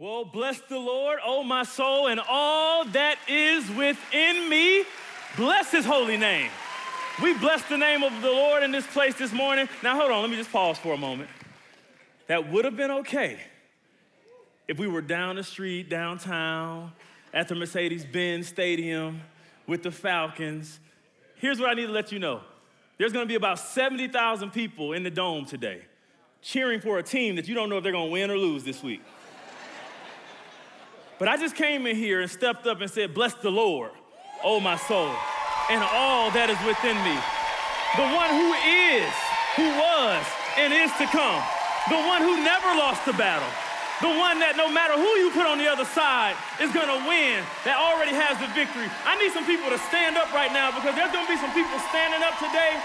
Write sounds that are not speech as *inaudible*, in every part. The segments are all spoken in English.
Well, bless the Lord, oh my soul, and all that is within me. Bless his holy name. We bless the name of the Lord in this place this morning. Now, hold on, let me just pause for a moment. That would have been okay if we were down the street, downtown, at the Mercedes Benz Stadium with the Falcons. Here's what I need to let you know there's gonna be about 70,000 people in the dome today cheering for a team that you don't know if they're gonna win or lose this week. But I just came in here and stepped up and said, Bless the Lord, oh my soul, and all that is within me. The one who is, who was, and is to come. The one who never lost the battle. The one that no matter who you put on the other side is gonna win, that already has the victory. I need some people to stand up right now because there's gonna be some people standing up today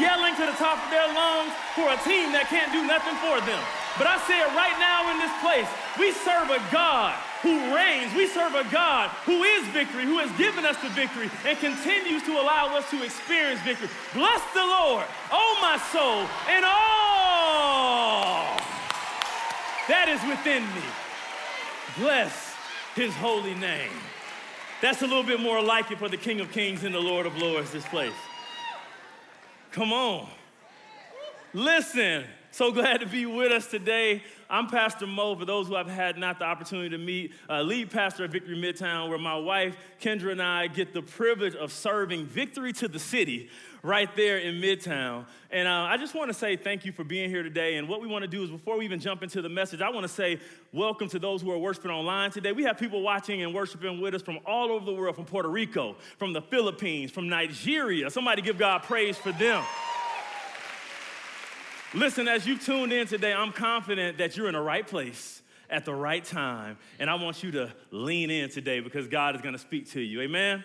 yelling to the top of their lungs for a team that can't do nothing for them. But I say it right now in this place we serve a God who reigns. We serve a God who is victory, who has given us the victory and continues to allow us to experience victory. Bless the Lord, oh my soul, and all that is within me. Bless his holy name. That's a little bit more like it for the King of Kings and the Lord of Lords, this place. Come on. Listen, so glad to be with us today. I'm Pastor Mo, for those who have had not the opportunity to meet, uh, lead pastor at Victory Midtown, where my wife, Kendra, and I get the privilege of serving Victory to the City right there in Midtown. And uh, I just want to say thank you for being here today. And what we want to do is, before we even jump into the message, I want to say welcome to those who are worshiping online today. We have people watching and worshiping with us from all over the world, from Puerto Rico, from the Philippines, from Nigeria. Somebody give God praise for them. Listen, as you've tuned in today, I'm confident that you're in the right place at the right time. And I want you to lean in today because God is going to speak to you. Amen?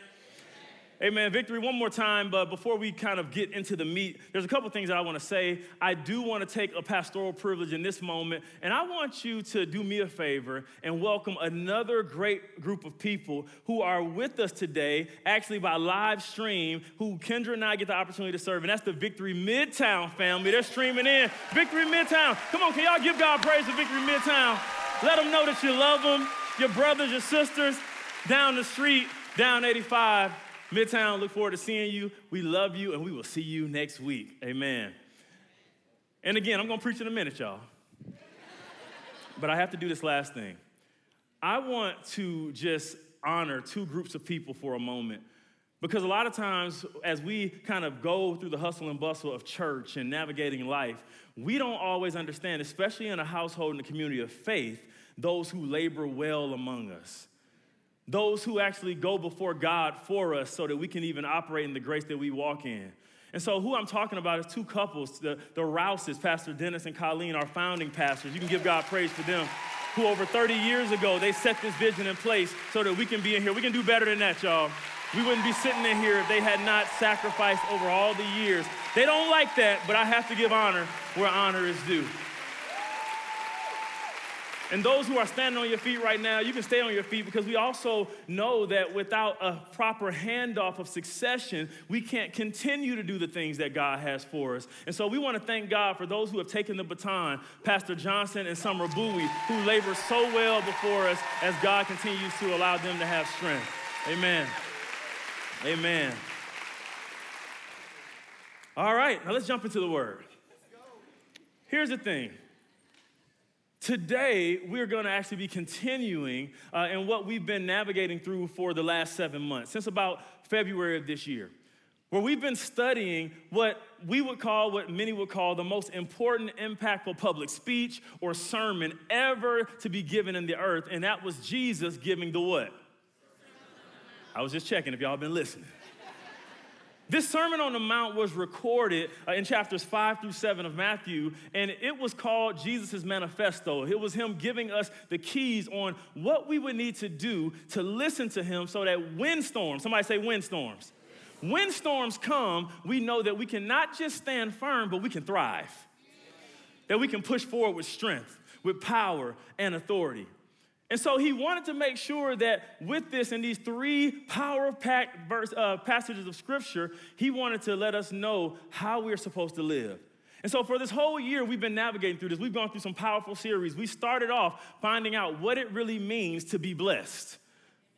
Amen. Victory, one more time, but before we kind of get into the meat, there's a couple things that I want to say. I do want to take a pastoral privilege in this moment, and I want you to do me a favor and welcome another great group of people who are with us today, actually by live stream, who Kendra and I get the opportunity to serve, and that's the Victory Midtown family. They're streaming in. Victory Midtown. Come on, can y'all give God praise to Victory Midtown? Let them know that you love them, your brothers, your sisters, down the street, down 85. Midtown, look forward to seeing you. We love you, and we will see you next week. Amen. And again, I'm going to preach in a minute, y'all. but I have to do this last thing. I want to just honor two groups of people for a moment. Because a lot of times, as we kind of go through the hustle and bustle of church and navigating life, we don't always understand, especially in a household and a community of faith, those who labor well among us those who actually go before God for us so that we can even operate in the grace that we walk in. And so, who I'm talking about is two couples, the, the Rouses, Pastor Dennis and Colleen, our founding pastors. You can give God praise for them, who over 30 years ago, they set this vision in place so that we can be in here. We can do better than that, y'all. We wouldn't be sitting in here if they had not sacrificed over all the years. They don't like that, but I have to give honor where honor is due. And those who are standing on your feet right now, you can stay on your feet because we also know that without a proper handoff of succession, we can't continue to do the things that God has for us. And so we want to thank God for those who have taken the baton, Pastor Johnson and Summer Bowie, who labor so well before us as God continues to allow them to have strength. Amen. Amen. All right, now let's jump into the word. Here's the thing Today, we're going to actually be continuing uh, in what we've been navigating through for the last seven months, since about February of this year, where we've been studying what we would call, what many would call, the most important, impactful public speech or sermon ever to be given in the earth, and that was Jesus giving the what? I was just checking if y'all been listening. This Sermon on the Mount was recorded uh, in chapters five through seven of Matthew, and it was called Jesus' Manifesto. It was him giving us the keys on what we would need to do to listen to him so that windstorms, somebody say windstorms, windstorms come, we know that we can not just stand firm, but we can thrive. That we can push forward with strength, with power and authority. And so he wanted to make sure that with this and these three power packed uh, passages of scripture, he wanted to let us know how we're supposed to live. And so, for this whole year, we've been navigating through this. We've gone through some powerful series. We started off finding out what it really means to be blessed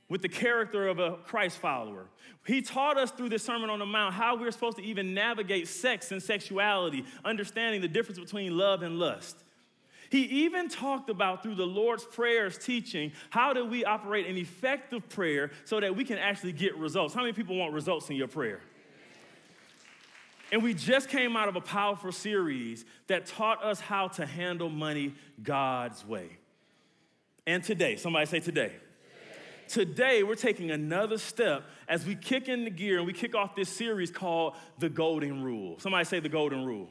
with the character of a Christ follower. He taught us through this Sermon on the Mount how we're supposed to even navigate sex and sexuality, understanding the difference between love and lust. He even talked about through the Lord's Prayers teaching how do we operate an effective prayer so that we can actually get results. How many people want results in your prayer? And we just came out of a powerful series that taught us how to handle money God's way. And today, somebody say today. Today, we're taking another step as we kick in the gear and we kick off this series called The Golden Rule. Somebody say the Golden Rule.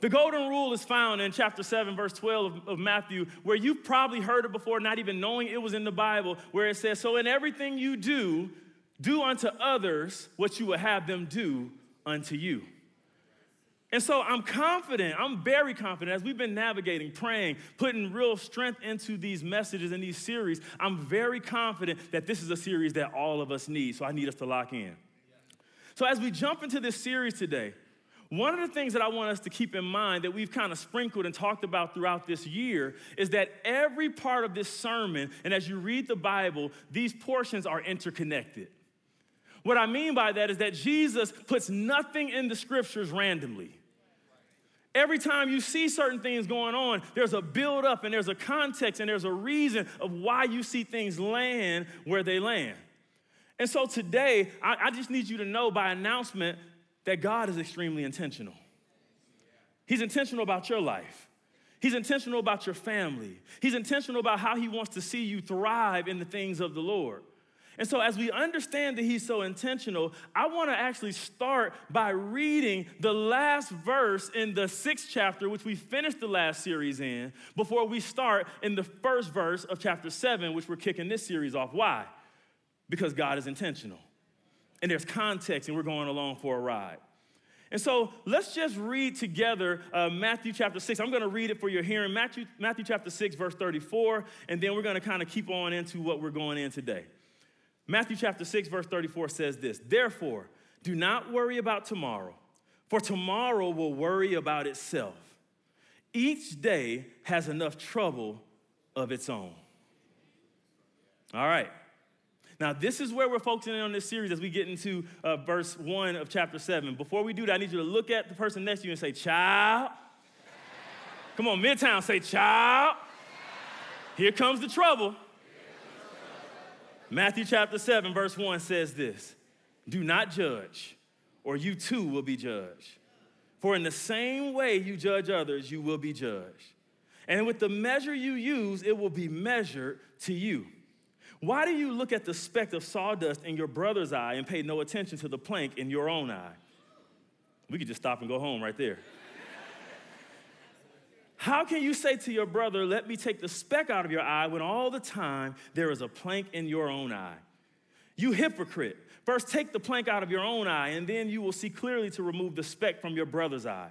The golden rule is found in chapter 7, verse 12 of, of, Matthew, where you've probably heard it before, not even knowing it was in the Bible, where it says, So in everything you do, do unto others what you would have them do unto you. And so I'm confident, I'm very confident as we've been navigating, praying, putting real strength into these messages and these series. I'm very confident that this is a series that all of us need. So I need us to lock in. So as we jump into this series today, one of the things that I want us to keep in mind that we've kind of sprinkled and talked about throughout this year is that every part of this sermon, and as you read the Bible, these portions are interconnected. What I mean by that is that Jesus puts nothing in the scriptures randomly. Every time you see certain things going on, there's a build up and there's a context and there's a reason of why you see things land where they land. And so today, I, I just need you to know by announcement that God is extremely intentional. He's intentional about your life. He's intentional about your family. He's intentional about how he wants to see you thrive in the things of the Lord. And so, as we understand that he's so intentional, I want to actually start by reading the last verse in the sixth chapter, which we finished the last series in, before we start in the first verse of chapter seven, which we're kicking this series off. Why? Because God is intentional. And there's context, and we're going along for a ride. And so let's just read together uh, Matthew chapter 6. I'm going to read it for your hearing. Matthew, Matthew chapter 6, verse 34, and then we're going to kind of keep on into what we're going in today. Matthew chapter 6, verse 34 says this Therefore, do not worry about tomorrow, for tomorrow will worry about itself. Each day has enough trouble of its own. All right. Now, this is where we're focusing in on this series as we get into uh, verse 1 of chapter 7. Before we do that, I need you to look at the person next to you and say, Child. Come on, Midtown, say, Child. Here comes the trouble. Matthew chapter 7, verse 1 says this Do not judge, or you too will be judged. For in the same way you judge others, you will be judged. And with the measure you use, it will be measured to you. Why do you look at the speck of sawdust in your brother's eye and pay no attention to the plank in your own eye? We could just stop and go home right there. How can you say to your brother, Let me take the speck out of your eye, when all the time there is a plank in your own eye? You hypocrite. First, take the plank out of your own eye, and then you will see clearly to remove the speck from your brother's eye.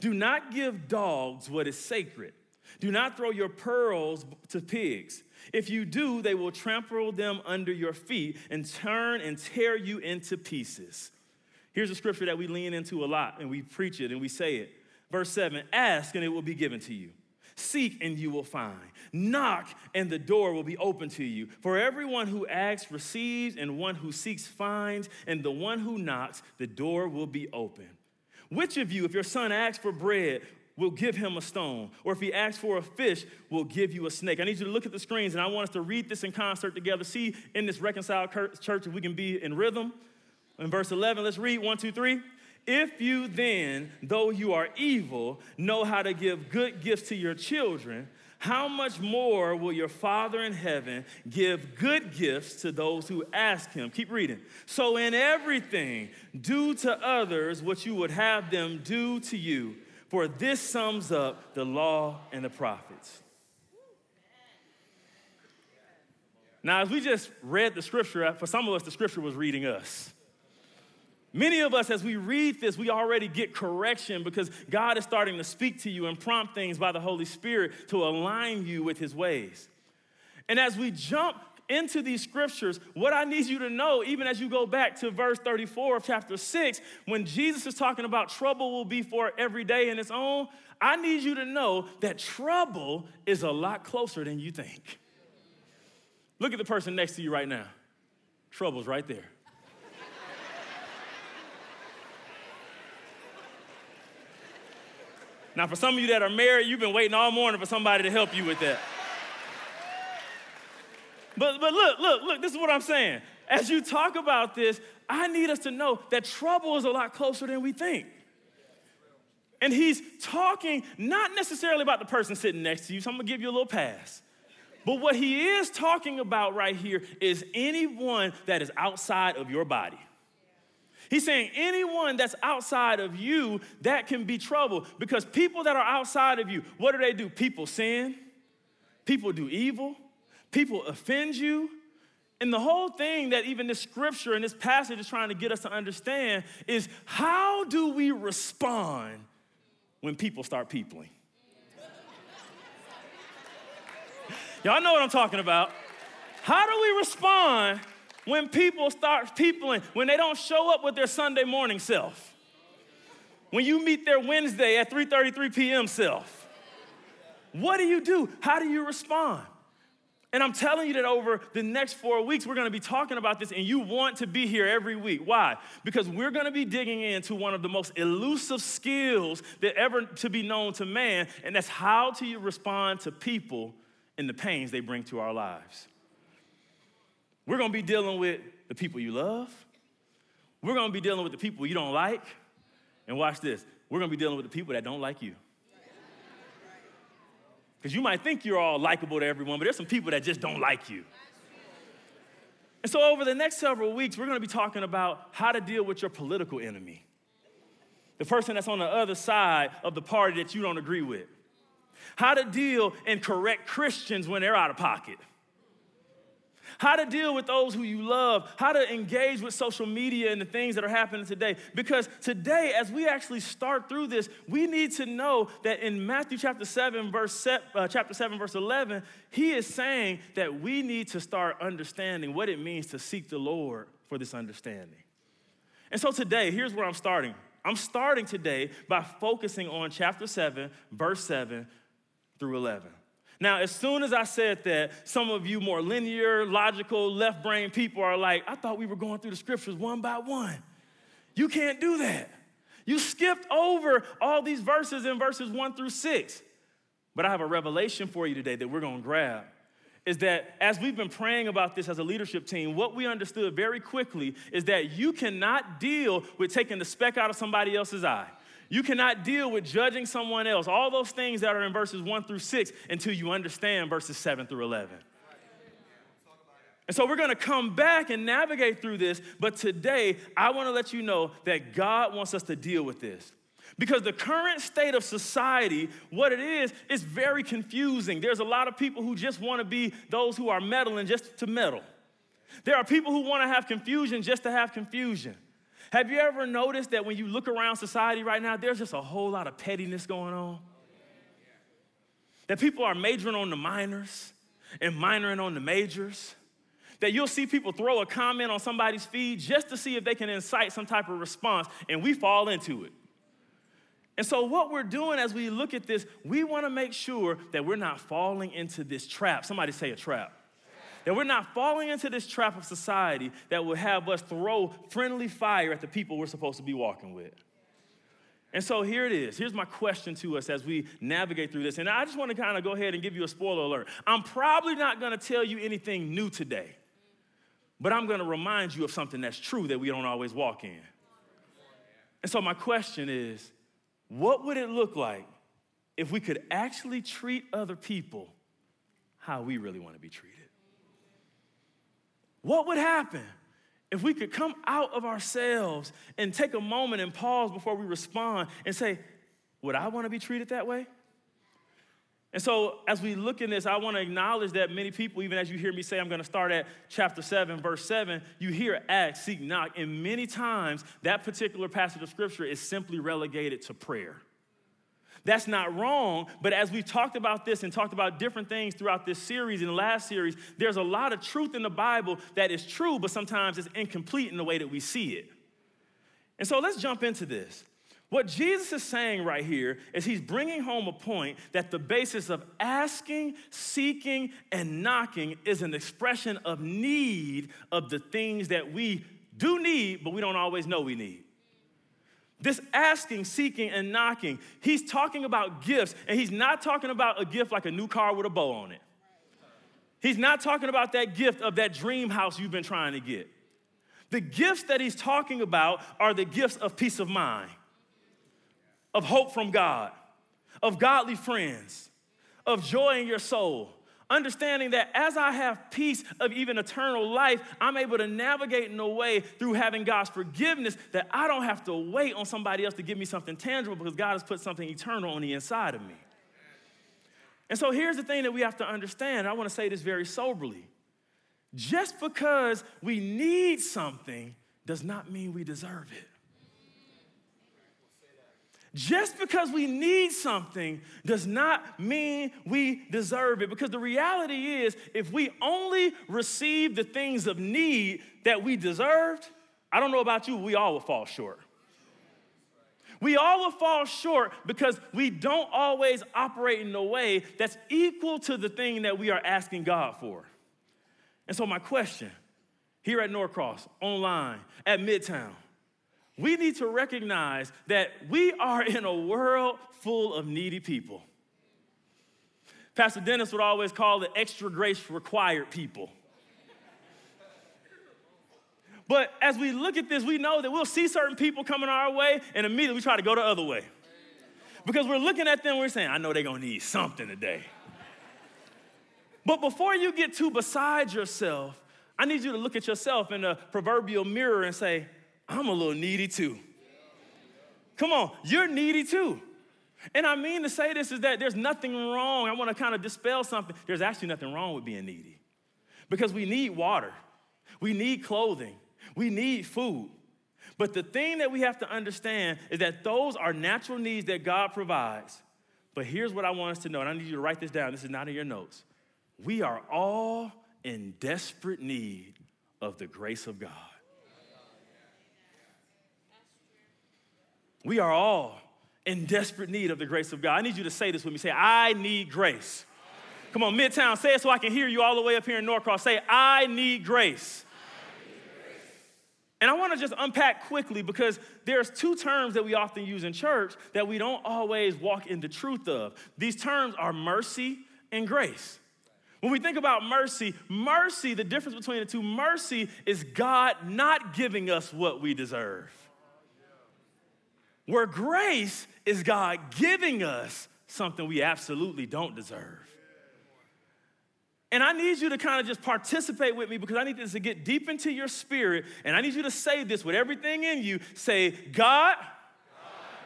Do not give dogs what is sacred. Do not throw your pearls to pigs. If you do, they will trample them under your feet and turn and tear you into pieces. Here's a scripture that we lean into a lot, and we preach it and we say it. Verse 7 Ask and it will be given to you. Seek and you will find. Knock and the door will be open to you. For everyone who asks receives, and one who seeks finds, and the one who knocks, the door will be open. Which of you, if your son asks for bread, will give him a stone? Or if he asks for a fish, we'll give you a snake? I need you to look at the screens, and I want us to read this in concert together. See in this reconciled church if we can be in rhythm. In verse 11, let's read one, two, three. If you then, though you are evil, know how to give good gifts to your children, how much more will your Father in heaven give good gifts to those who ask him? Keep reading. So, in everything, do to others what you would have them do to you, for this sums up the law and the prophets. Now, as we just read the scripture, for some of us, the scripture was reading us. Many of us, as we read this, we already get correction because God is starting to speak to you and prompt things by the Holy Spirit to align you with His ways. And as we jump into these scriptures, what I need you to know, even as you go back to verse 34 of chapter 6, when Jesus is talking about trouble will be for every day in its own, I need you to know that trouble is a lot closer than you think. Look at the person next to you right now. Trouble's right there. Now, for some of you that are married, you've been waiting all morning for somebody to help you with that. But, but look, look, look, this is what I'm saying. As you talk about this, I need us to know that trouble is a lot closer than we think. And he's talking not necessarily about the person sitting next to you, so I'm gonna give you a little pass. But what he is talking about right here is anyone that is outside of your body. He's saying anyone that's outside of you, that can be trouble because people that are outside of you, what do they do? People sin, people do evil, people offend you. And the whole thing that even this scripture and this passage is trying to get us to understand is how do we respond when people start peopling? *laughs* Y'all know what I'm talking about. How do we respond when people start peopling, when they don't show up with their Sunday morning self, when you meet their Wednesday at 3:33 p.m. self, what do you do? How do you respond? And I'm telling you that over the next four weeks, we're gonna be talking about this, and you want to be here every week. Why? Because we're gonna be digging into one of the most elusive skills that ever to be known to man, and that's how to respond to people and the pains they bring to our lives. We're gonna be dealing with the people you love. We're gonna be dealing with the people you don't like. And watch this we're gonna be dealing with the people that don't like you. Because you might think you're all likable to everyone, but there's some people that just don't like you. And so, over the next several weeks, we're gonna be talking about how to deal with your political enemy, the person that's on the other side of the party that you don't agree with, how to deal and correct Christians when they're out of pocket how to deal with those who you love, how to engage with social media and the things that are happening today. Because today, as we actually start through this, we need to know that in Matthew chapter 7, verse uh, chapter 7, verse 11, he is saying that we need to start understanding what it means to seek the Lord for this understanding. And so today, here's where I'm starting. I'm starting today by focusing on chapter 7, verse 7 through 11. Now, as soon as I said that, some of you more linear, logical, left brain people are like, I thought we were going through the scriptures one by one. You can't do that. You skipped over all these verses in verses one through six. But I have a revelation for you today that we're going to grab. Is that as we've been praying about this as a leadership team, what we understood very quickly is that you cannot deal with taking the speck out of somebody else's eye. You cannot deal with judging someone else, all those things that are in verses 1 through 6, until you understand verses 7 through 11. And so we're gonna come back and navigate through this, but today I wanna let you know that God wants us to deal with this. Because the current state of society, what it is, is very confusing. There's a lot of people who just wanna be those who are meddling just to meddle. There are people who wanna have confusion just to have confusion. Have you ever noticed that when you look around society right now, there's just a whole lot of pettiness going on? That people are majoring on the minors and minoring on the majors. That you'll see people throw a comment on somebody's feed just to see if they can incite some type of response, and we fall into it. And so, what we're doing as we look at this, we wanna make sure that we're not falling into this trap. Somebody say a trap that we're not falling into this trap of society that will have us throw friendly fire at the people we're supposed to be walking with. And so here it is. Here's my question to us as we navigate through this. And I just want to kind of go ahead and give you a spoiler alert. I'm probably not going to tell you anything new today, but I'm going to remind you of something that's true that we don't always walk in. And so my question is what would it look like if we could actually treat other people how we really want to be treated? What would happen if we could come out of ourselves and take a moment and pause before we respond and say, Would I want to be treated that way? And so, as we look in this, I want to acknowledge that many people, even as you hear me say, I'm going to start at chapter 7, verse 7, you hear ask, seek, knock. And many times, that particular passage of scripture is simply relegated to prayer. That's not wrong, but as we've talked about this and talked about different things throughout this series and the last series, there's a lot of truth in the Bible that is true, but sometimes it's incomplete in the way that we see it. And so let's jump into this. What Jesus is saying right here is he's bringing home a point that the basis of asking, seeking, and knocking is an expression of need of the things that we do need, but we don't always know we need. This asking, seeking, and knocking, he's talking about gifts, and he's not talking about a gift like a new car with a bow on it. He's not talking about that gift of that dream house you've been trying to get. The gifts that he's talking about are the gifts of peace of mind, of hope from God, of godly friends, of joy in your soul, understanding that as I have peace of even eternal life, I'm able to navigate in a way through having God's forgiveness that I don't have to wait on somebody else to give me something tangible because God has put something eternal on the inside of me. And so here's the thing that we have to understand. I want to say this very soberly. Just because we need something does not mean we deserve it. Just because we need something does not mean we deserve it. Because the reality is, if we only receive the things of need that we deserved, I don't know about you, we all will fall short. We all will fall short because we don't always operate in a way that's equal to the thing that we are asking God for. And so, my question here at Norcross, online, at Midtown, we need to recognize that we are in a world full of needy people. Pastor Dennis would always call it extra grace required people. But as we look at this, we know that we'll see certain people coming our way, and immediately we try to go the other way. Because we're looking at them, we're saying, I know they're gonna need something today. But before you get too beside yourself, I need you to look at yourself in a proverbial mirror and say, I'm a little needy too. Come on, you're needy too. And I mean to say this is that there's nothing wrong. I want to kind of dispel something. There's actually nothing wrong with being needy because we need water, we need clothing, we need food. But the thing that we have to understand is that those are natural needs that God provides. But here's what I want us to know, and I need you to write this down. This is not in your notes. We are all in desperate need of the grace of God. We are all in desperate need of the grace of God. I need you to say this with me. Say, I need grace. Come on, Midtown, say it so I can hear you all the way up here in Norcross. Say, I need grace. And I want to just unpack quickly because there's two terms that we often use in church that we don't always walk in the truth of. These terms are mercy and grace. When we think about mercy, mercy, the difference between the two, mercy is God not giving us what we deserve. Where grace is God giving us something we absolutely don't deserve. And I need you to kind of just participate with me because I need this to get deep into your spirit. And I need you to say this with everything in you. Say, God, God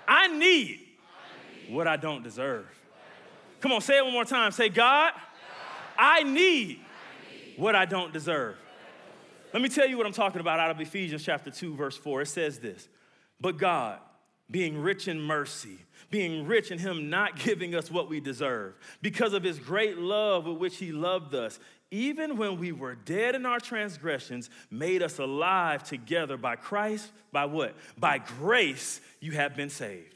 I, need I need what I don't deserve. Come on, say it one more time. Say, God, God I, need I need what I don't deserve. Let me tell you what I'm talking about out of Ephesians chapter 2, verse 4. It says this But God, being rich in mercy, being rich in Him not *laughs* giving us what we deserve, because of His great love with which He loved us, even when we were dead in our transgressions, made us alive together by Christ. By what? By grace, you have been saved.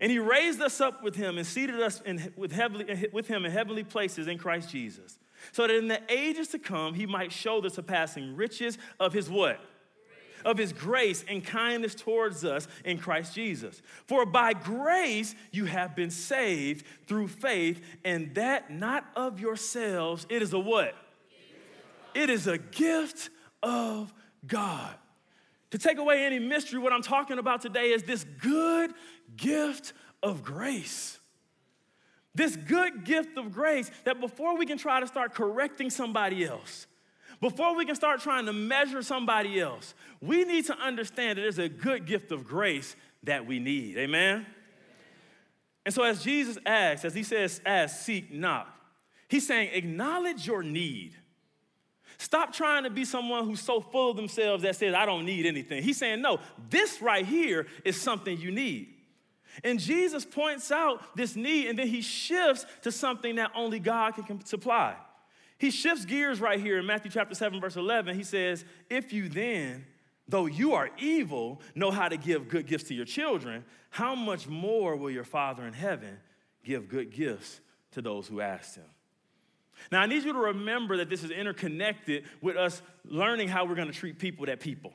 And He raised us up with Him and seated us in, with, with Him in heavenly places in Christ Jesus, so that in the ages to come, He might show the surpassing riches of His what? Of his grace and kindness towards us in Christ Jesus. For by grace you have been saved through faith, and that not of yourselves. It is a what? It is a gift of God. To take away any mystery, what I'm talking about today is this good gift of grace. This good gift of grace that before we can try to start correcting somebody else, before we can start trying to measure somebody else, we need to understand that there's a good gift of grace that we need. Amen? And so, as Jesus asks, as he says, ask, seek, knock, he's saying, acknowledge your need. Stop trying to be someone who's so full of themselves that says, I don't need anything. He's saying, no, this right here is something you need. And Jesus points out this need and then he shifts to something that only God can supply. He shifts gears right here in Matthew chapter 7, verse 11. He says, If you then, though you are evil, know how to give good gifts to your children, how much more will your Father in heaven give good gifts to those who ask him? Now, I need you to remember that this is interconnected with us learning how we're going to treat people that people.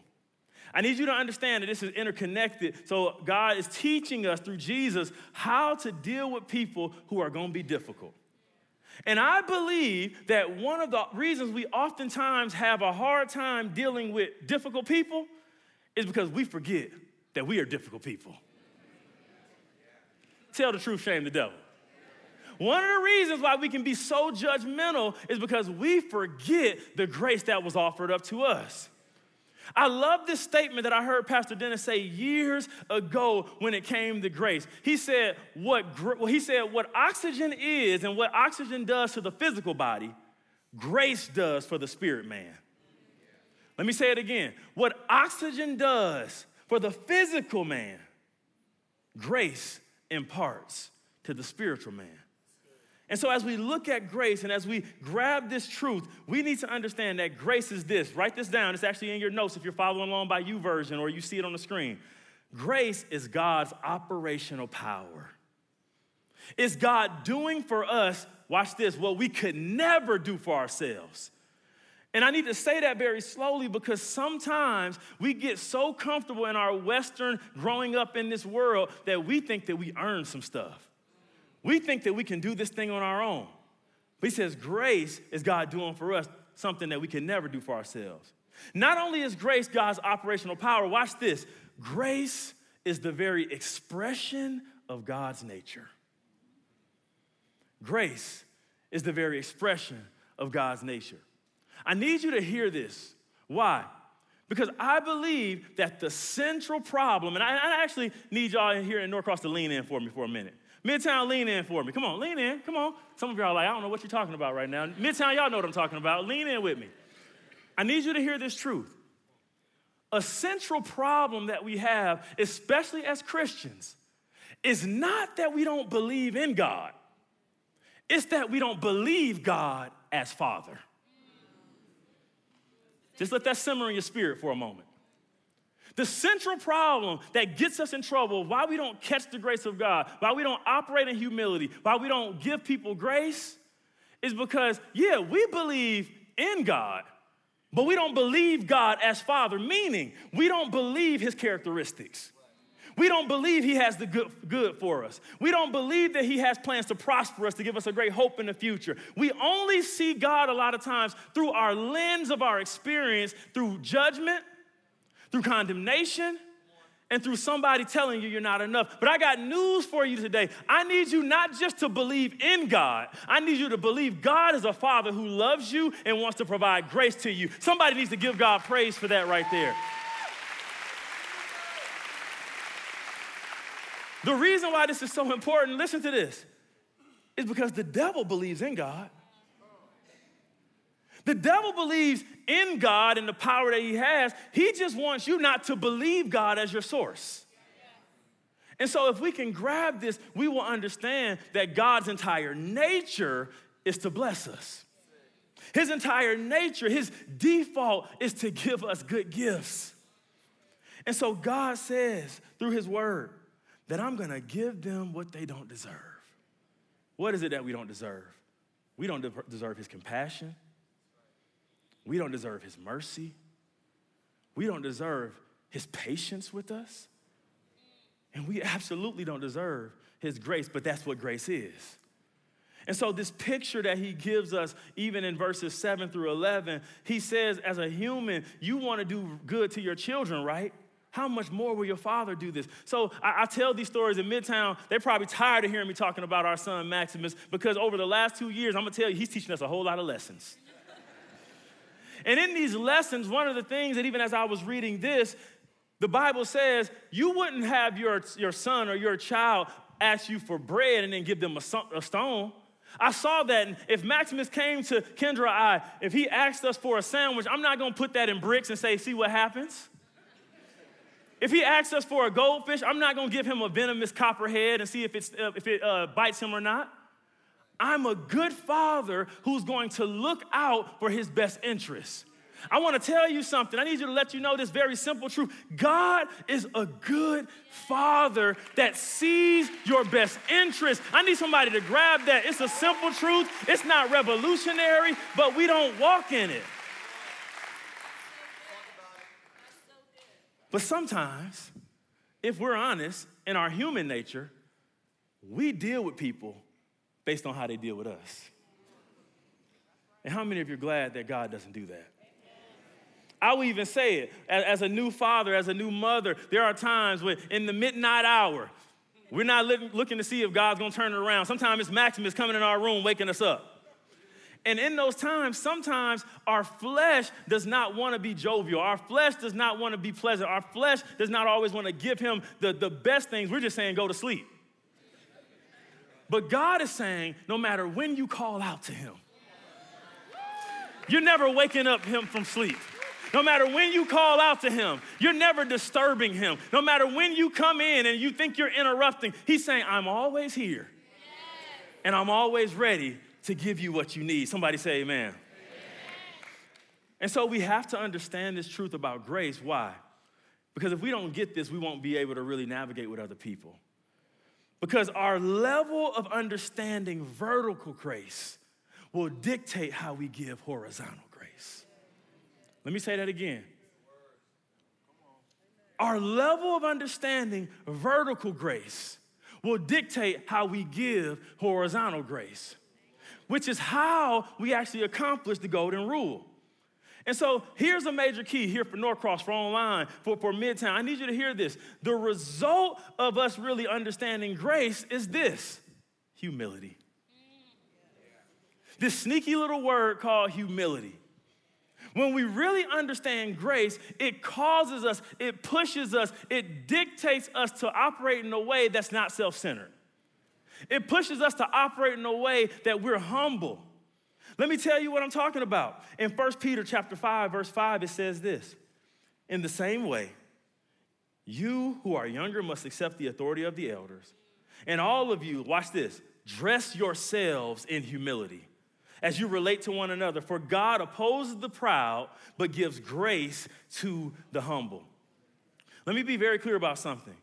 I need you to understand that this is interconnected. So, God is teaching us through Jesus how to deal with people who are going to be difficult. And I believe that one of the reasons we oftentimes have a hard time dealing with difficult people is because we forget that we are difficult people. Tell the truth, shame the devil. One of the reasons why we can be so judgmental is because we forget the grace that was offered up to us. I love this statement that I heard Pastor Dennis say years ago when it came to grace. He said, what, well, he said, what oxygen is and what oxygen does to the physical body, grace does for the spirit man. Let me say it again. What oxygen does for the physical man, grace imparts to the spiritual man. And so, as we look at grace and as we grab this truth, we need to understand that grace is this. Write this down. It's actually in your notes if you're following along by YouVersion or you see it on the screen. Grace is God's operational power. It's God doing for us, watch this, what we could never do for ourselves. And I need to say that very slowly because sometimes we get so comfortable in our Western growing up in this world that we think that we earn some stuff. We think that we can do this thing on our own. But he says grace is God doing for us something that we can never do for ourselves. Not only is grace God's operational power, watch this grace is the very expression of God's nature. Grace is the very expression of God's nature. I need you to hear this. Why? Because I believe that the central problem, and I, I actually need y'all here in Norcross to lean in for me for a minute. Midtown, lean in for me. Come on, lean in. Come on. Some of y'all are like, I don't know what you're talking about right now. Midtown, y'all know what I'm talking about. Lean in with me. I need you to hear this truth. A central problem that we have, especially as Christians, is not that we don't believe in God, it's that we don't believe God as Father. Just let that simmer in your spirit for a moment. The central problem that gets us in trouble, why we don't catch the grace of God, why we don't operate in humility, why we don't give people grace, is because, yeah, we believe in God, but we don't believe God as Father, meaning we don't believe His characteristics. We don't believe He has the good, good for us. We don't believe that He has plans to prosper us, to give us a great hope in the future. We only see God a lot of times through our lens of our experience, through judgment through condemnation, and through somebody telling you you're not enough. But I got news for you today. I need you not just to believe in God, I need you to believe God is a father who loves you and wants to provide grace to you. Somebody needs to give God praise for that right there. The reason why this is so important, listen to this, is because the devil believes in God. The devil believes in God and the power that he has. He just wants you not to believe God as your source. And so, if we can grab this, we will understand that God's entire nature is to bless us. His entire nature, his default is to give us good gifts. And so, God says through his word that I'm gonna give them what they don't deserve. What is it that we don't deserve? We don't deserve his compassion. We don't deserve his mercy. We don't deserve his patience with us. And we absolutely don't deserve his grace, but that's what grace is. And so, this picture that he gives us, even in verses 7 through 11, he says, as a human, you want to do good to your children, right? How much more will your father do this? So I, I, tell these stories in Midtown. They're probably tired of hearing me talking about our son Maximus because over the last two years, I'm gonna tell you, he's teaching us a whole lot of lessons. And in these lessons, one of the things that even as I was reading this, the Bible says you wouldn't have your, your son or your child ask you for bread and then give them a, a stone. I saw that And if Maximus came to Kendra I, if he asked us for a sandwich, I'm not gonna put that in bricks and say, see what happens. If he asks us for a goldfish, I'm not gonna give him a venomous copperhead and see if, it's, if it uh, bites him or not. I'm a good father who's going to look out for his best interests. I want to tell you something. I need you to let you know this very simple truth. God is a good father that sees your best interest. I need somebody to grab that. It's a simple truth, it's not revolutionary, but we don't walk in it. But sometimes, if we're honest, in our human nature, we deal with people based on how they deal with us. And how many of you are glad that God doesn't do that? I will even say it as, a new father, as a new mother, there are times when in the midnight hour, we're not looking to see if God's gonna turn it around. Sometimes it's Maximus coming in our room, waking us up. And in those times, sometimes our flesh does not want to be jovial. Our flesh does not want to be pleasant. Our flesh does not always want to give him the, the best things. We're just saying, go to sleep. But God is saying, no matter when you call out to him, you're never waking up him from sleep. No matter when you call out to him, you're never disturbing him. No matter when you come in and you think you're interrupting, he's saying, I'm always here. And I'm always ready to give you what you need. Somebody say amen. amen. And so we have to understand this truth about grace. Why? Because if we don't get this, we won't be able to really navigate with other people. Because our level of understanding vertical grace will dictate how we give horizontal grace. let me say that again. Our level of understanding vertical grace will dictate how we give horizontal grace, which is how we actually accomplish the golden rule. And so here's a major key here for Norcross, for online, for, for Midtown. I need you to hear this. The result of us really understanding grace is this humility. This sneaky little word called humility. When we really understand grace, it causes us, it pushes us, it dictates us to operate in a way that's not self centered. It pushes us to operate in a way that we're humble. Let me tell you what I'm talking about. In 1 Peter chapter 5 verse 5 it says this. In the same way, you who are younger must accept the authority of the elders. And all of you, watch this, dress yourselves in humility as you relate to one another. For God opposes the proud, but gives grace to the humble. Let me be very clear about something.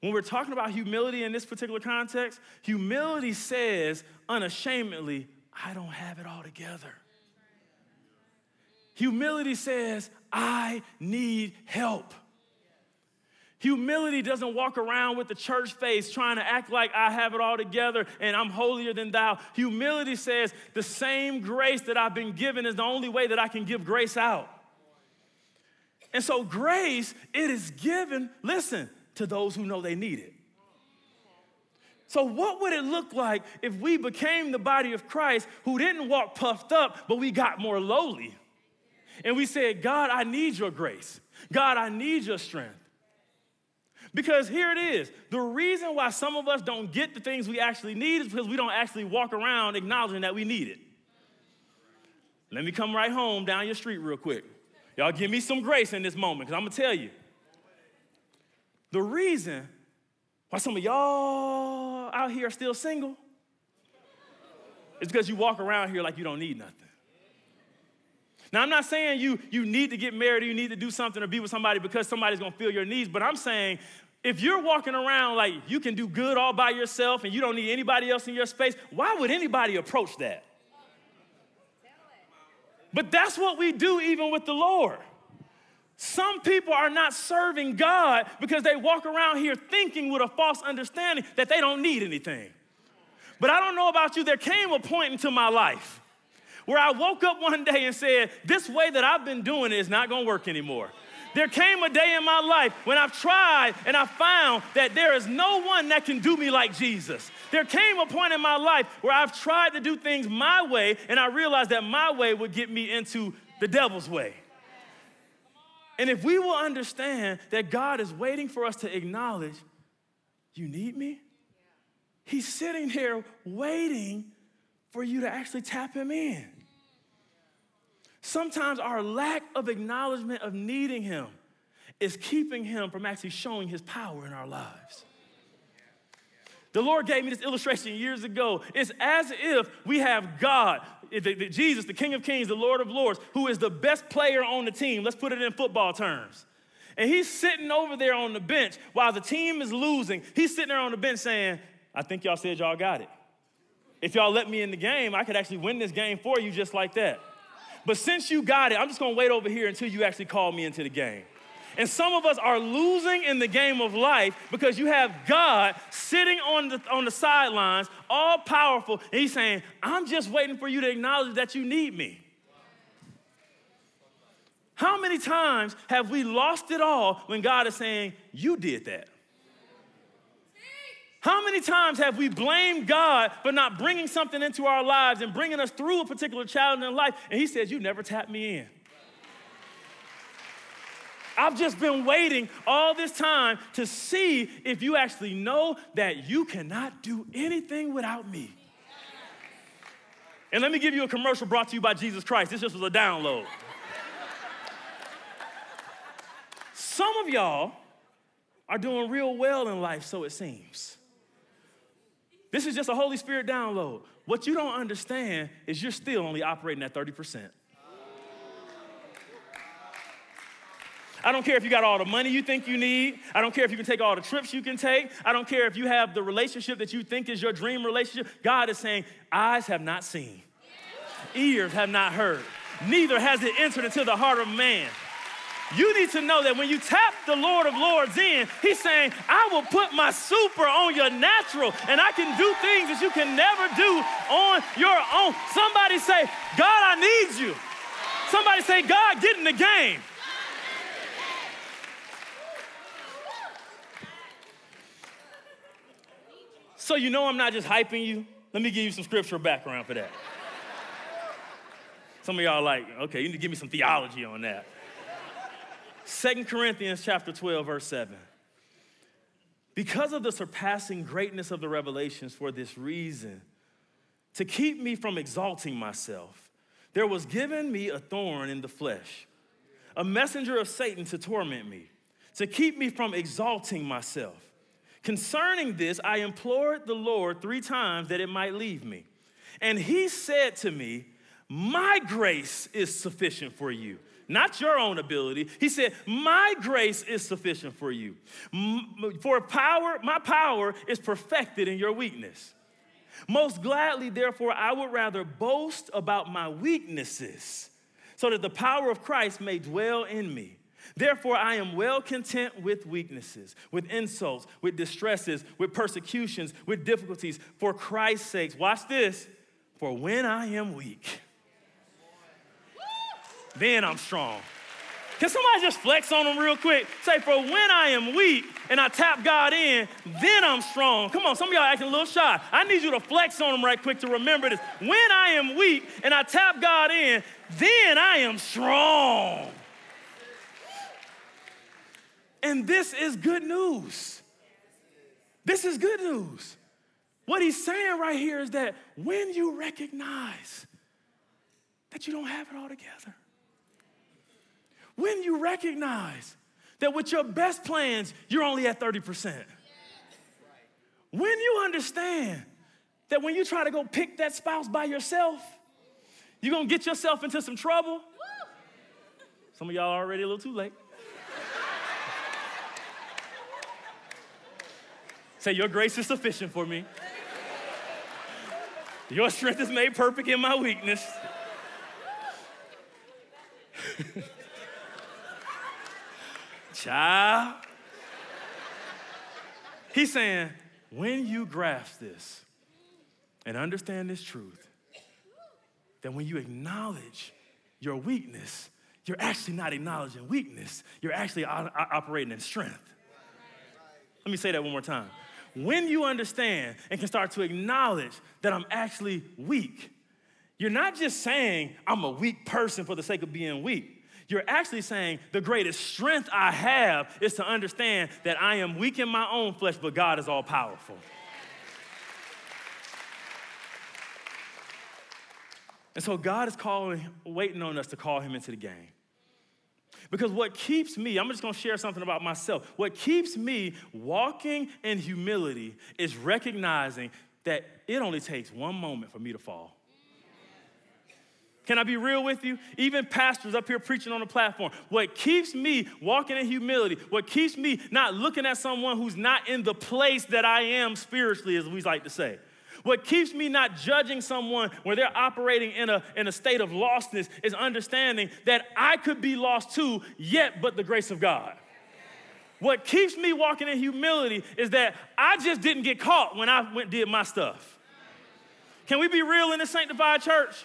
When we're talking about humility in this particular context, humility says unashamedly, I don't have it all together. Humility says, I need help. Humility doesn't walk around with the church face trying to act like I have it all together and I'm holier than thou. Humility says the same grace that I've been given is the only way that I can give grace out. And so, grace, it is given, listen, to those who know they need it. So, what would it look like if we became the body of Christ who didn't walk puffed up, but we got more lowly? And we said, God, I need your grace. God, I need your strength. Because here it is the reason why some of us don't get the things we actually need is because we don't actually walk around acknowledging that we need it. Let me come right home down your street real quick. Y'all give me some grace in this moment because I'm gonna tell you. The reason why some of y'all out here still single it's because you walk around here like you don't need nothing. Now, I'm not saying you, you need to get married or you need to do something or be with somebody because somebody's gonna fill your needs, but I'm saying if you're walking around like you can do good all by yourself and you don't need anybody else in your space, why would anybody approach that? But that's what we do even with the Lord. Some people are not serving God because they walk around here thinking with a false understanding that they don't need anything. But I don't know about you, there came a point into my life where I woke up one day and said, This way that I've been doing it is not gonna work anymore. There came a day in my life when I've tried and I found that there is no one that can do me like Jesus. There came a point in my life where I've tried to do things my way and I realized that my way would get me into the devil's way. And if we will understand that God is waiting for us to acknowledge, you need me? He's sitting here waiting for you to actually tap him in. Sometimes our lack of acknowledgement of needing Him is keeping him from actually showing his power in our lives. The Lord gave me this illustration years ago. It's as if we have God, Jesus, the King of Kings, the Lord of Lords, who is the best player on the team. Let's put it in football terms. And he's sitting over there on the bench while the team is losing. He's sitting there on the bench saying, I think y'all said y'all got it. If y'all let me in the game, I could actually win this game for you just like that. But since you got it, I'm just gonna wait over here until you actually call me into the game. And some of us are losing in the game of life because you have God sitting on the, on the sidelines, all powerful, and He's saying, I'm just waiting for you to acknowledge that you need me. How many times have we lost it all when God is saying, You did that? How many times have we blamed God for not bringing something into our lives and bringing us through a particular challenge in life? And He says, You never tapped me in. I've just been waiting all this time to see if you actually know that you cannot do anything without me. And let me give you a commercial brought to you by Jesus Christ. This just was a download. Some of y'all are doing real well in life, so it seems. This is just a Holy Spirit download. What you don't understand is you're still only operating at 30%. I don't care if you got all the money you think you need. I don't care if you can take all the trips you can take. I don't care if you have the relationship that you think is your dream relationship. God is saying, Eyes have not seen, ears have not heard, neither has it entered into the heart of man. You need to know that when you tap the Lord of Lords in, He's saying, I will put my super on your natural, and I can do things that you can never do on your own. Somebody say, God, I need you. Somebody say, God, get in the game. So you know I'm not just hyping you. Let me give you some scriptural background for that. Some of y'all like, okay, you need to give me some theology on that. Second Corinthians chapter 12, verse 7. Because of the surpassing greatness of the revelations for this reason, to keep me from exalting myself, there was given me a thorn in the flesh, a messenger of Satan to torment me, to keep me from exalting myself. Concerning this, I implored the Lord three times that it might leave me. And he said to me, My grace is sufficient for you, not your own ability. He said, My grace is sufficient for you. For power, my power is perfected in your weakness. Most gladly, therefore, I would rather boast about my weaknesses so that the power of Christ may dwell in me. Therefore, I am well content with weaknesses, with insults, with distresses, with persecutions, with difficulties, for Christ's sake. Watch this. For when I am weak, then I'm strong. Can somebody just flex on them real quick? Say, for when I am weak and I tap God in, then I'm strong. Come on, some of y'all acting a little shy. I need you to flex on them right quick to remember this. When I am weak and I tap God in, then I am strong. And this is good news. This is good news. What he's saying right here is that when you recognize that you don't have it all together, when you recognize that with your best plans, you're only at 30%, when you understand that when you try to go pick that spouse by yourself, you're gonna get yourself into some trouble. Some of y'all are already a little too late. Say, Your grace is sufficient for me. Your strength is made perfect in my weakness. *laughs* Child. He's saying, when you grasp this and understand this truth, that when you acknowledge your weakness, you're actually not acknowledging weakness, you're actually operating in strength. Let me say that one more time when you understand and can start to acknowledge that I'm actually weak, you're not just saying I'm a weak person for the sake of being weak. You're actually saying the greatest strength I have is to understand that I am weak in my own flesh, but God is all powerful. And so God is calling, waiting on us to call him into the game. Because what keeps me, I'm just gonna share something about myself. What keeps me walking in humility is recognizing that it only takes one moment for me to fall. Can I be real with you? Even pastors up here preaching on the platform. What keeps me walking in humility, what keeps me not looking at someone who's not in the place that I am spiritually, as we like to say. What keeps me not judging someone where they're operating in a, in a state of lostness is understanding that I could be lost too, yet but the grace of God. What keeps me walking in humility is that I just didn't get caught when I went did my stuff. Can we be real in this sanctified church?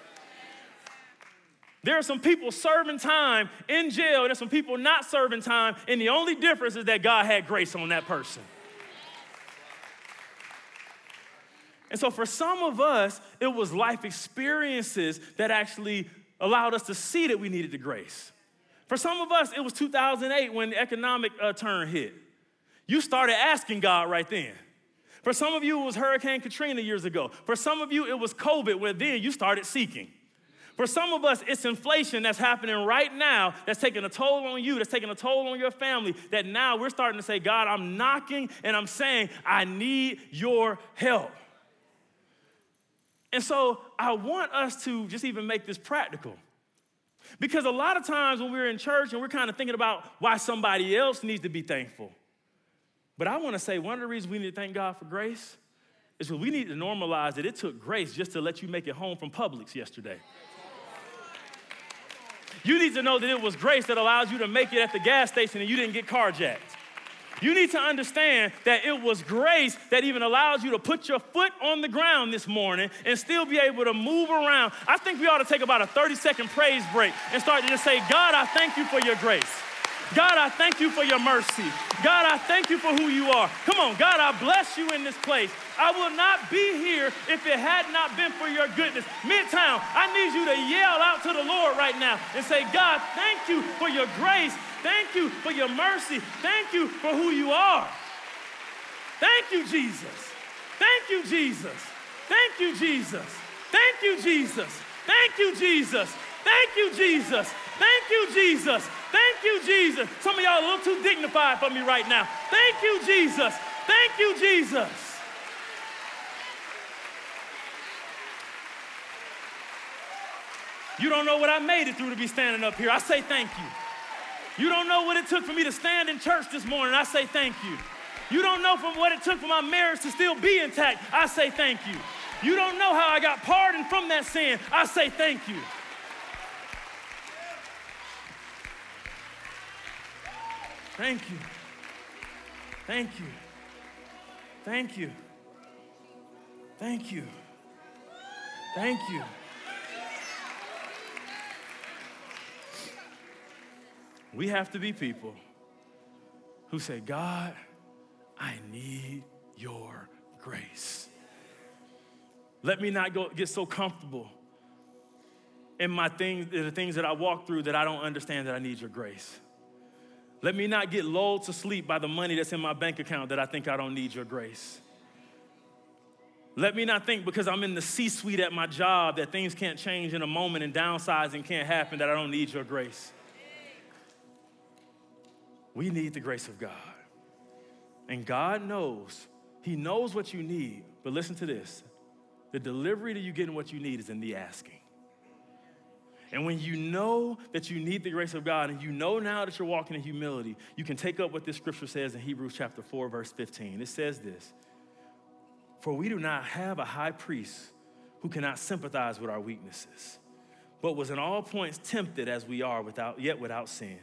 There are some people serving time in jail, and there's some people not serving time, and the only difference is that God had grace on that person. And so, for some of us, it was life experiences that actually allowed us to see that we needed the grace. For some of us, it was 2008 when the economic uh, turn hit. You started asking God right then. For some of you, it was Hurricane Katrina years ago. For some of you, it was COVID, where then you started seeking. For some of us, it's inflation that's happening right now that's taking a toll on you, that's taking a toll on your family, that now we're starting to say, God, I'm knocking and I'm saying, I need your help. And so I want us to just even make this practical. Because a lot of times when we're in church and we're kind of thinking about why somebody else needs to be thankful. But I want to say one of the reasons we need to thank God for grace is because we need to normalize that it took grace just to let you make it home from Publix yesterday. You need to know that it was grace that allows you to make it at the gas station and you didn't get carjacked. You need to understand that it was grace that even allows you to put your foot on the ground this morning and still be able to move around. I think we ought to take about a 30 second praise break and start to just say, God, I thank you for your grace. God, I thank you for your mercy. God, I thank you for who you are. Come on, God, I bless you in this place. I will not be here if it had not been for your goodness. Midtown, I need you to yell out to the Lord right now and say, God, thank you for your grace Thank you for your mercy. Thank you for who you are. Thank you, Jesus. Thank you, Jesus. Thank you, Jesus. Thank you, Jesus. Thank you, Jesus. Thank you, Jesus. Thank you, Jesus. Thank you, Jesus. Some of y'all a little too dignified for me right now. Thank you, Jesus. Thank you, Jesus. You don't know what I made it through to be standing up here. I say thank you. You don't know what it took for me to stand in church this morning. I say thank you. You don't know from what it took for my marriage to still be intact. I say thank you. You don't know how I got pardoned from that sin. I say thank you. Thank you. Thank you. Thank you. Thank you. Thank you. We have to be people who say, God, I need your grace. Let me not go get so comfortable in my things, in the things that I walk through that I don't understand that I need your grace. Let me not get lulled to sleep by the money that's in my bank account that I think I don't need your grace. Let me not think because I'm in the C suite at my job that things can't change in a moment and downsizing can't happen that I don't need your grace. We need the grace of God. And God knows, He knows what you need. But listen to this the delivery that you getting what you need is in the asking. And when you know that you need the grace of God and you know now that you're walking in humility, you can take up what this scripture says in Hebrews chapter 4, verse 15. It says this For we do not have a high priest who cannot sympathize with our weaknesses, but was in all points tempted as we are, without, yet without sin.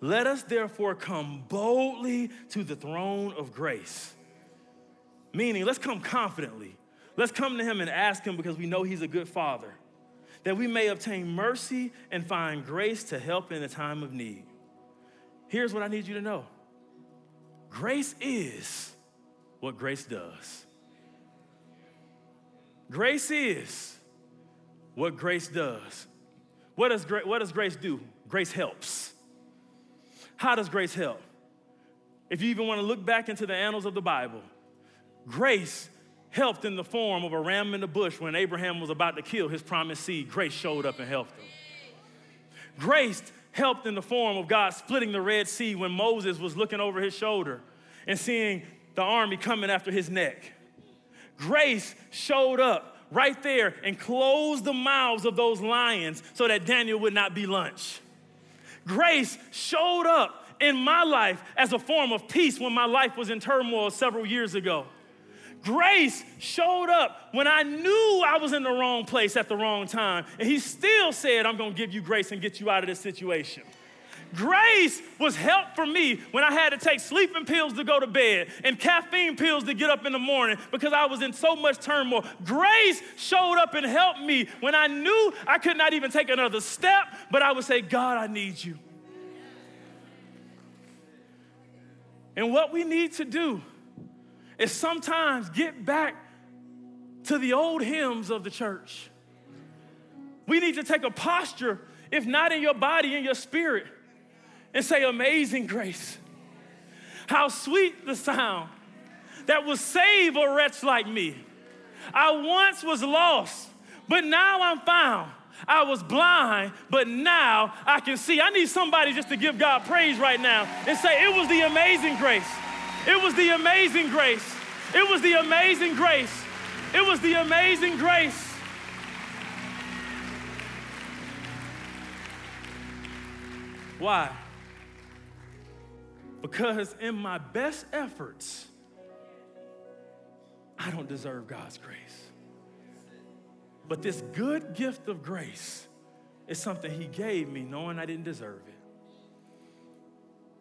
Let us therefore come boldly to the throne of grace. Meaning, let's come confidently. Let's come to him and ask him because we know he's a good father, that we may obtain mercy and find grace to help in a time of need. Here's what I need you to know grace is what grace does. Grace is what grace does. What does, what does grace do? Grace helps. How does grace help? If you even want to look back into the annals of the Bible, grace helped in the form of a ram in the bush when Abraham was about to kill his promised seed. Grace showed up and helped him. Grace helped in the form of God splitting the Red Sea when Moses was looking over his shoulder and seeing the army coming after his neck. Grace showed up right there and closed the mouths of those lions so that Daniel would not be lunch. Grace showed up in my life as a form of peace when my life was in turmoil several years ago. Grace showed up when I knew I was in the wrong place at the wrong time, and He still said, I'm gonna give you grace and get you out of this situation. Grace was help for me when I had to take sleeping pills to go to bed and caffeine pills to get up in the morning because I was in so much turmoil. Grace showed up and helped me when I knew I could not even take another step, but I would say, God, I need you. And what we need to do is sometimes get back to the old hymns of the church. We need to take a posture, if not in your body, in your spirit, and say, Amazing grace. How sweet the sound that will save a wretch like me. I once was lost, but now I'm found. I was blind, but now I can see. I need somebody just to give God praise right now and say, It was the amazing grace. It was the amazing grace. It was the amazing grace. It was the amazing grace. Why? Because in my best efforts, I don't deserve God's grace. But this good gift of grace is something He gave me knowing I didn't deserve it.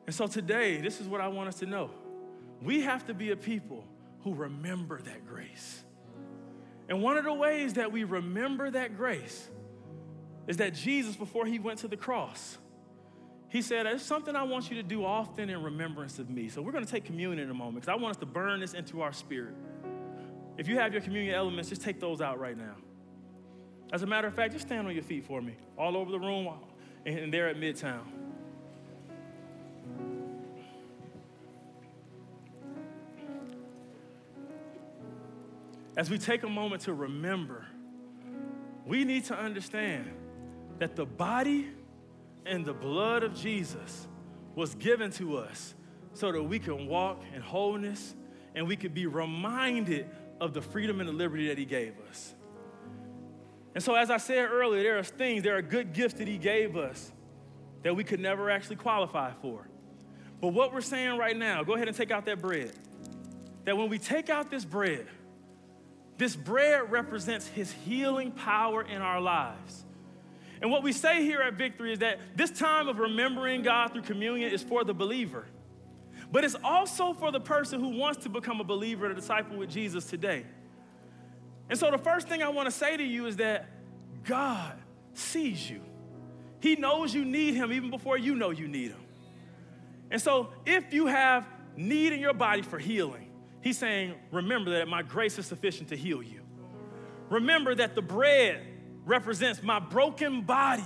And so today, this is what I want us to know. We have to be a people who remember that grace. And one of the ways that we remember that grace is that Jesus, before he went to the cross, he said, There's something I want you to do often in remembrance of me. So we're going to take communion in a moment because I want us to burn this into our spirit. If you have your communion elements, just take those out right now. As a matter of fact, just stand on your feet for me, all over the room and there at Midtown. As we take a moment to remember, we need to understand that the body and the blood of Jesus was given to us so that we can walk in wholeness and we could be reminded of the freedom and the liberty that He gave us. And so, as I said earlier, there are things, there are good gifts that He gave us that we could never actually qualify for. But what we're saying right now, go ahead and take out that bread. That when we take out this bread, this bread represents his healing power in our lives. And what we say here at Victory is that this time of remembering God through communion is for the believer. But it's also for the person who wants to become a believer and a disciple with Jesus today. And so the first thing I want to say to you is that God sees you. He knows you need him even before you know you need him. And so if you have need in your body for healing, He's saying, Remember that my grace is sufficient to heal you. Remember that the bread represents my broken body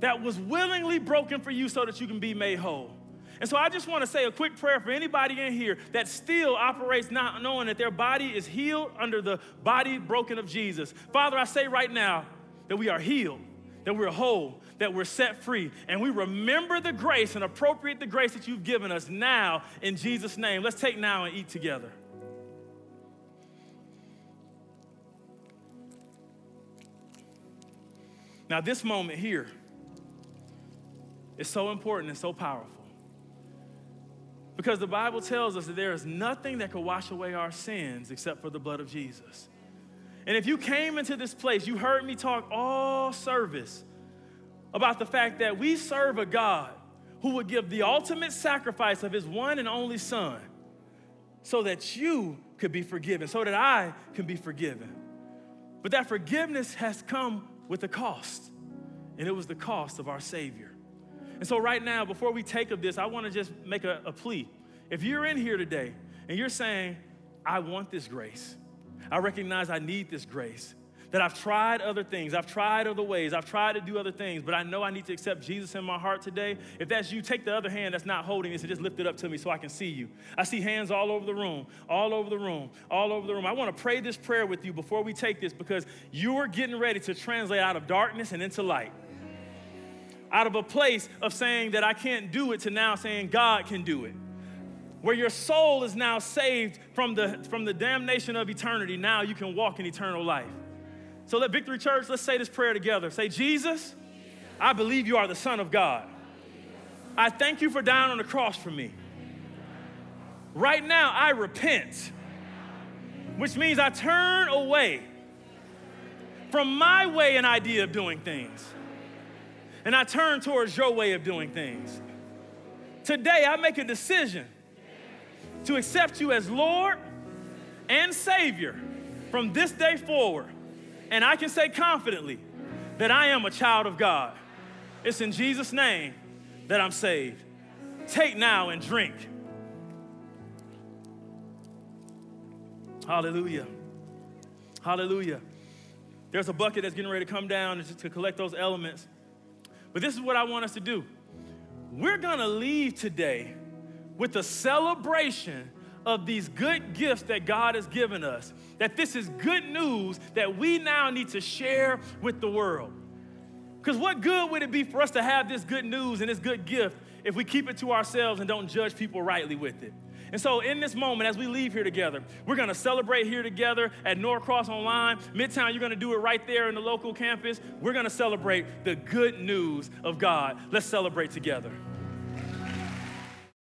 that was willingly broken for you so that you can be made whole. And so I just want to say a quick prayer for anybody in here that still operates not knowing that their body is healed under the body broken of Jesus. Father, I say right now that we are healed, that we're whole, that we're set free. And we remember the grace and appropriate the grace that you've given us now in Jesus' name. Let's take now and eat together. Now, this moment here is so important and so powerful. Because the Bible tells us that there is nothing that could wash away our sins except for the blood of Jesus. And if you came into this place, you heard me talk all service about the fact that we serve a God who would give the ultimate sacrifice of his one and only son so that you could be forgiven, so that I can be forgiven. But that forgiveness has come with a cost, and it was the cost of our Savior. And so, right now, before we take of this, I want to just make a, a plea. If you're in here today and you're saying, I want this grace, I recognize I need this grace, that I've tried other things, I've tried other ways, I've tried to do other things, but I know I need to accept Jesus in my heart today. If that's you, take the other hand that's not holding this and just lift it up to me so I can see you. I see hands all over the room, all over the room, all over the room. I want to pray this prayer with you before we take this because you're getting ready to translate out of darkness and into light. out of a place of saying that I can't do it to now saying God can do it. Where your soul is now saved from the, from the damnation of eternity, now you can walk in eternal life. So let Victory Church, let's say this prayer together. Say, Jesus, I believe you are the Son of God. I thank you for dying on the cross for me. Right now, I repent, which means I turn away from my way and idea of doing things, and I turn towards your way of doing things. Today, I make a decision to accept you as Lord and Savior from this day forward. And I can say confidently that I am a child of God. It's in Jesus' name that I'm saved. Take now and drink. Hallelujah. Hallelujah. There's a bucket that's getting ready to come down to collect those elements. But this is what I want us to do. We're going to leave today with the celebration of these good gifts that God has given us. That this is good news that we now need to share with the world. Because what good would it be for us to have this good news and this good gift if we keep it to ourselves and don't judge people rightly with it? And so, in this moment, as we leave here together, we're gonna celebrate here together at Norcross Online. Midtown, you're gonna do it right there in the local campus. We're gonna celebrate the good news of God. Let's celebrate together.